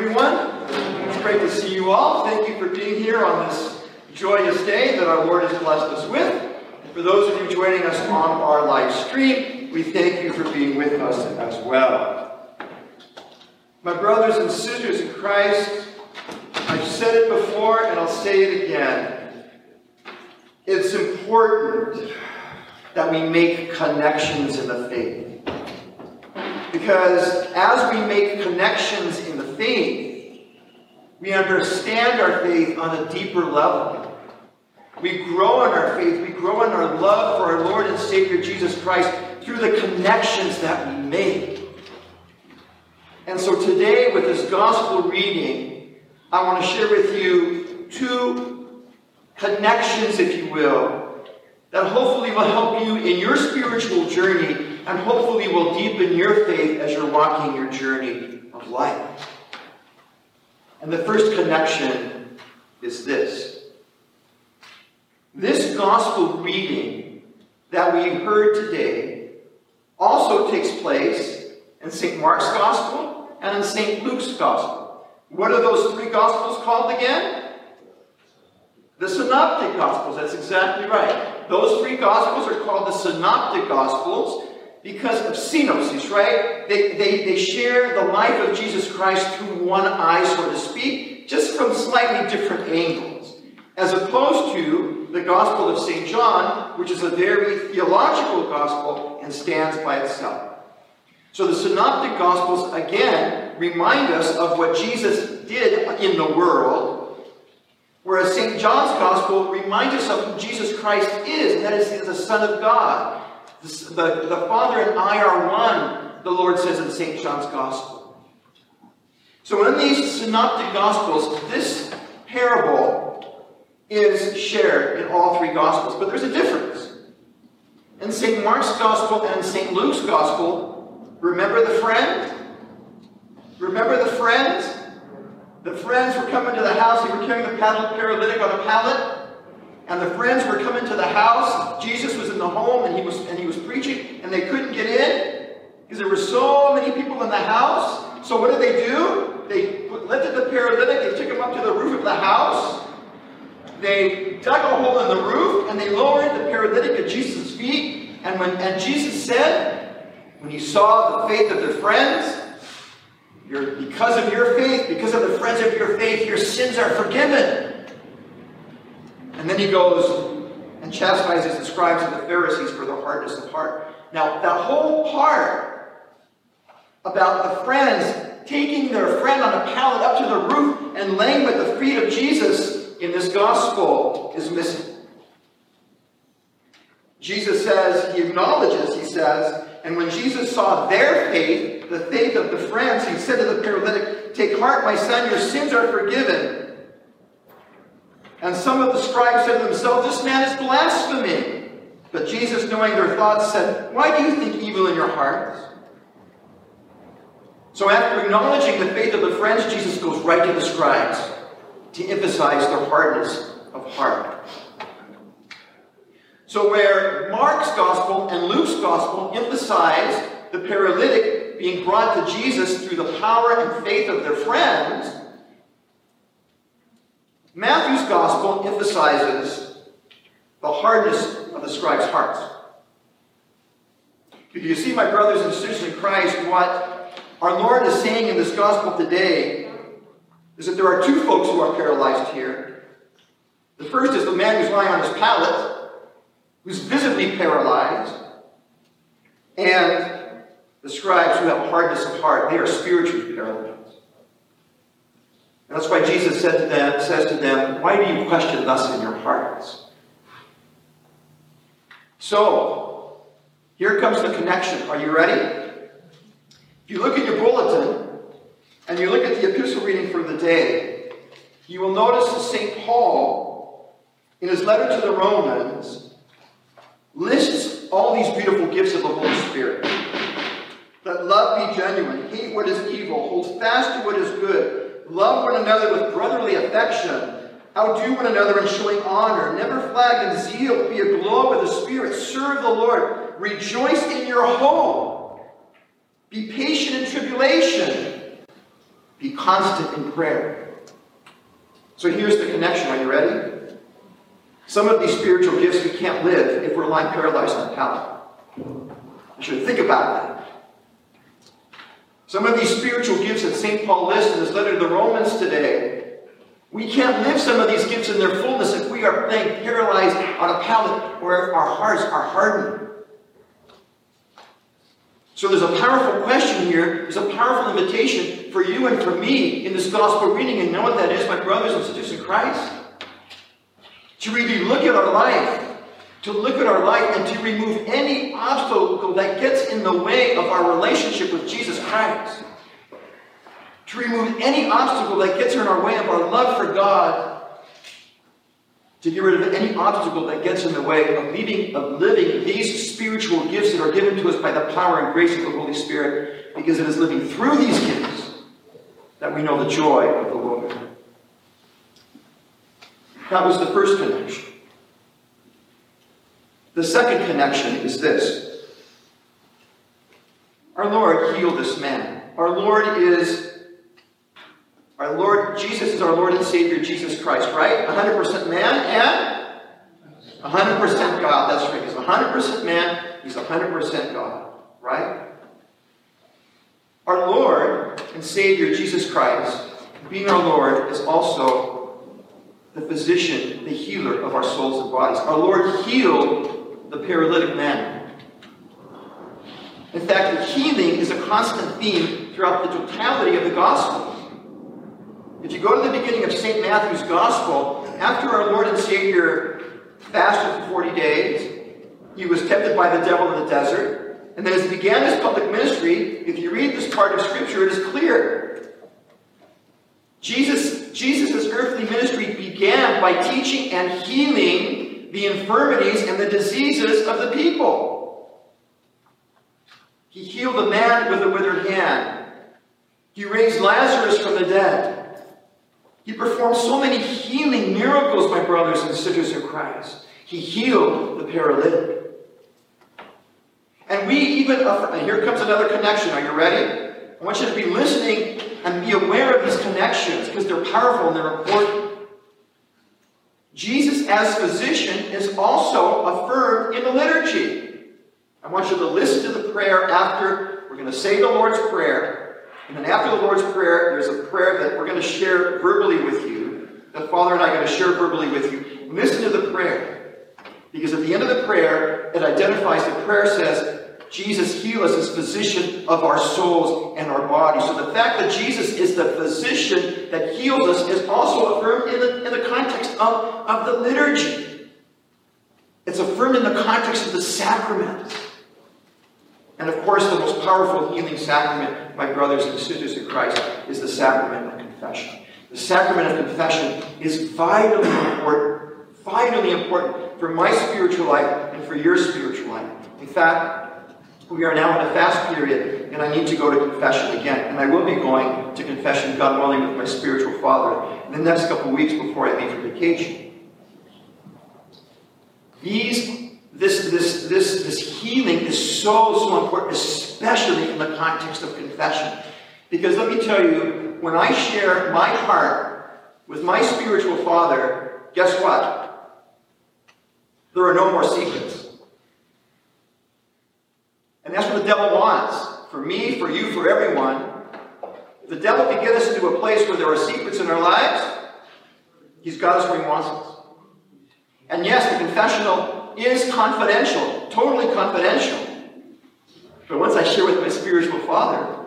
everyone. It's great to see you all. Thank you for being here on this joyous day that our Lord has blessed us with. And for those of you joining us on our live stream, we thank you for being with us as well. My brothers and sisters in Christ, I've said it before and I'll say it again. It's important that we make connections in the faith. Because as we make connections in faith, we understand our faith on a deeper level. We grow in our faith, we grow in our love for our Lord and Savior Jesus Christ through the connections that we make. And so today, with this gospel reading, I want to share with you two connections, if you will, that hopefully will help you in your spiritual journey and hopefully will deepen your faith as you're walking your journey of life. And the first connection is this. This gospel reading that we heard today also takes place in St. Mark's gospel and in St. Luke's gospel. What are those three gospels called again? The Synoptic Gospels, that's exactly right. Those three Gospels are called the Synoptic Gospels, because of synopsis, right? They, they, they share the life of Jesus Christ through one eye, so to speak, just from slightly different angles. As opposed to the Gospel of St. John, which is a very theological gospel and stands by itself. So the Synoptic Gospels, again, remind us of what Jesus did in the world, whereas St. John's Gospel reminds us of who Jesus Christ is, and that is, he is the Son of God. The, the Father and I are one, the Lord says in St. John's Gospel. So in these synoptic Gospels, this parable is shared in all three Gospels, but there's a difference. In St. Mark's Gospel and St. Luke's Gospel, remember the friend? Remember the friends? The friends were coming to the house, they were carrying the paralytic on a pallet. And the friends were coming to the house. Jesus was in the home and he was and he was preaching, and they couldn't get in because there were so many people in the house. So what did they do? They lifted the paralytic, they took him up to the roof of the house. They dug a hole in the roof and they lowered the paralytic at Jesus' feet. And when and Jesus said, when he saw the faith of their friends, because of your faith, because of the friends of your faith, your sins are forgiven. And then he goes and chastises the scribes and the Pharisees for the hardness of heart. Now, that whole part about the friends taking their friend on a pallet up to the roof and laying at the feet of Jesus in this gospel is missing. Jesus says, he acknowledges, he says, and when Jesus saw their faith, the faith of the friends, he said to the paralytic, Take heart, my son, your sins are forgiven. And some of the scribes said to themselves, This man is blaspheming. But Jesus, knowing their thoughts, said, Why do you think evil in your hearts? So after acknowledging the faith of the friends, Jesus goes right to the scribes to emphasize their hardness of heart. So where Mark's gospel and Luke's gospel emphasize the paralytic being brought to Jesus through the power and faith of their friends, Matthew's gospel emphasizes the hardness of the scribes' hearts. Do you see, my brothers and sisters in Christ, what our Lord is saying in this gospel today is that there are two folks who are paralyzed here. The first is the man who's lying on his pallet, who's visibly paralyzed, and the scribes who have hardness of heart. They are spiritually paralyzed. And that's why Jesus said to them, says to them, Why do you question thus in your hearts? So, here comes the connection. Are you ready? If you look at your bulletin and you look at the epistle reading for the day, you will notice that St. Paul, in his letter to the Romans, lists all these beautiful gifts of the Holy Spirit. Let love be genuine, hate what is evil, hold fast to what is good Love one another with brotherly affection. Outdo one another in showing honor. Never flag in zeal. Be aglow with the Spirit. Serve the Lord. Rejoice in your hope. Be patient in tribulation. Be constant in prayer. So here's the connection. Are you ready? Some of these spiritual gifts we can't live if we're lying paralyzed on the pallet. You should think about that. Some of these spiritual gifts that St. Paul lists in his letter to the Romans today, we can't live some of these gifts in their fullness if we are paralyzed on a pallet where our hearts are hardened. So there's a powerful question here. There's a powerful invitation for you and for me in this gospel reading. And know what that is, my brothers and sisters in Christ? To really look at our life to look at our life and to remove any obstacle that gets in the way of our relationship with Jesus Christ. To remove any obstacle that gets in our way of our love for God. To get rid of any obstacle that gets in the way of, leading, of living these spiritual gifts that are given to us by the power and grace of the Holy Spirit. Because it is living through these gifts that we know the joy of the Lord. That was the first connection. The second connection is this Our Lord healed this man. Our Lord is, our Lord, Jesus is our Lord and Savior, Jesus Christ, right? 100% man and 100% God. That's right. He's 100% man, he's 100% God, right? Our Lord and Savior, Jesus Christ, being our Lord, is also the physician, the healer of our souls and bodies. Our Lord healed the paralytic man. In fact, the healing is a constant theme throughout the totality of the Gospel. If you go to the beginning of St. Matthew's Gospel, after our Lord and Savior fasted for 40 days, he was tempted by the devil in the desert, and then as he began his public ministry, if you read this part of Scripture, it is clear. Jesus, Jesus' earthly ministry began by teaching and healing the infirmities and the diseases of the people. He healed a man with a withered hand. He raised Lazarus from the dead. He performed so many healing miracles, my brothers and sisters in Christ. He healed the paralytic. And we even, and here comes another connection. Are you ready? I want you to be listening and be aware of these connections because they're powerful and they're important. Jesus, as physician, is also affirmed in the liturgy. I want you to listen to the prayer after we're going to say the Lord's Prayer. And then after the Lord's Prayer, there's a prayer that we're going to share verbally with you, that Father and I are going to share verbally with you. Listen to the prayer. Because at the end of the prayer, it identifies the prayer says, Jesus heal us as physician of our souls and our bodies. So the fact that Jesus is the physician that heals us is also affirmed in the, in the context of, of the liturgy. It's affirmed in the context of the sacrament. And of course, the most powerful healing sacrament, my brothers and sisters in Christ, is the sacrament of confession. The sacrament of confession is vitally important, vitally important for my spiritual life and for your spiritual life. In fact, we are now in a fast period, and I need to go to confession again. And I will be going to confession, God willing, with my spiritual father in the next couple weeks before I leave for vacation. These, this, this, this, this healing is so, so important, especially in the context of confession. Because let me tell you, when I share my heart with my spiritual father, guess what? There are no more secrets. And that's what the devil wants. For me, for you, for everyone. If the devil can get us into a place where there are secrets in our lives, he's got us where he wants us. And yes, the confessional is confidential, totally confidential. But once I share with my spiritual father,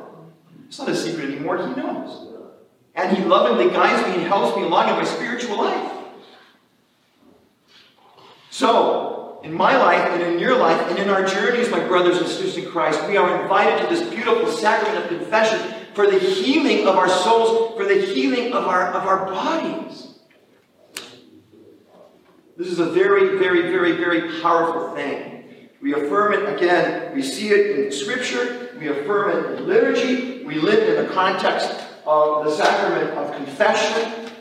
it's not a secret anymore, he knows. And he lovingly guides me and helps me along in my spiritual life. So, in my life and in your life and in our journeys, my brothers and sisters in Christ, we are invited to this beautiful sacrament of confession for the healing of our souls, for the healing of our, of our bodies. This is a very, very, very, very powerful thing. We affirm it again. We see it in Scripture. We affirm it in liturgy. We live in the context of the sacrament of confession.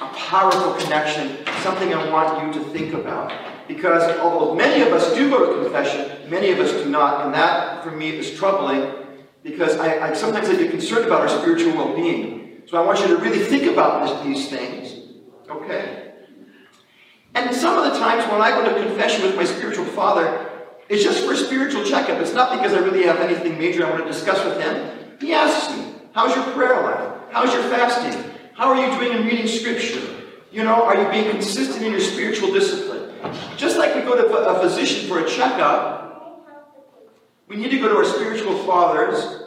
A powerful connection, something I want you to think about. Because although many of us do go to confession, many of us do not. And that, for me, is troubling because I, I sometimes I get concerned about our spiritual well-being. So I want you to really think about this, these things. Okay? And some of the times when I go to confession with my spiritual father, it's just for a spiritual checkup. It's not because I really have anything major I want to discuss with him. He asks me, How's your prayer life? How's your fasting? How are you doing in reading scripture? You know, are you being consistent in your spiritual discipline? Just like we go to a physician for a checkup, we need to go to our spiritual fathers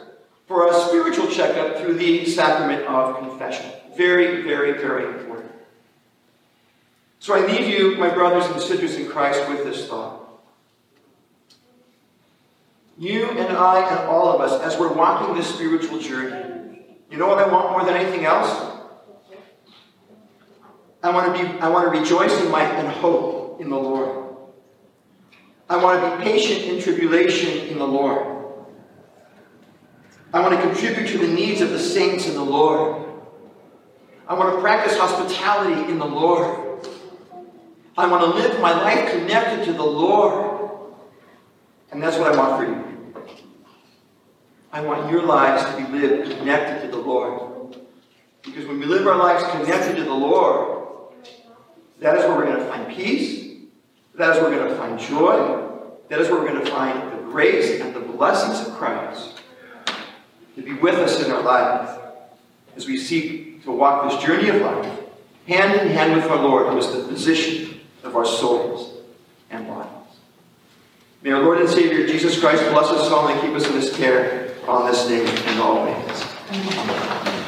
for a spiritual checkup through the sacrament of confession. Very, very, very important. So I leave you, my brothers and sisters in Christ, with this thought. You and I and all of us, as we're walking this spiritual journey, you know what I want more than anything else? I want to be I want to rejoice in my and hope in the Lord. I want to be patient in tribulation in the Lord. I want to contribute to the needs of the saints in the Lord. I want to practice hospitality in the Lord. I want to live my life connected to the Lord. And that's what I want for you. I want your lives to be lived connected to the Lord. Because when we live our lives connected to the Lord, that is where we're going to find peace. That is where we're going to find joy. That is where we're going to find the grace and the blessings of Christ to be with us in our life as we seek to walk this journey of life hand in hand with our Lord, who is the physician of our souls and bodies. May our Lord and Savior Jesus Christ bless us all and keep us in his care on this day and always.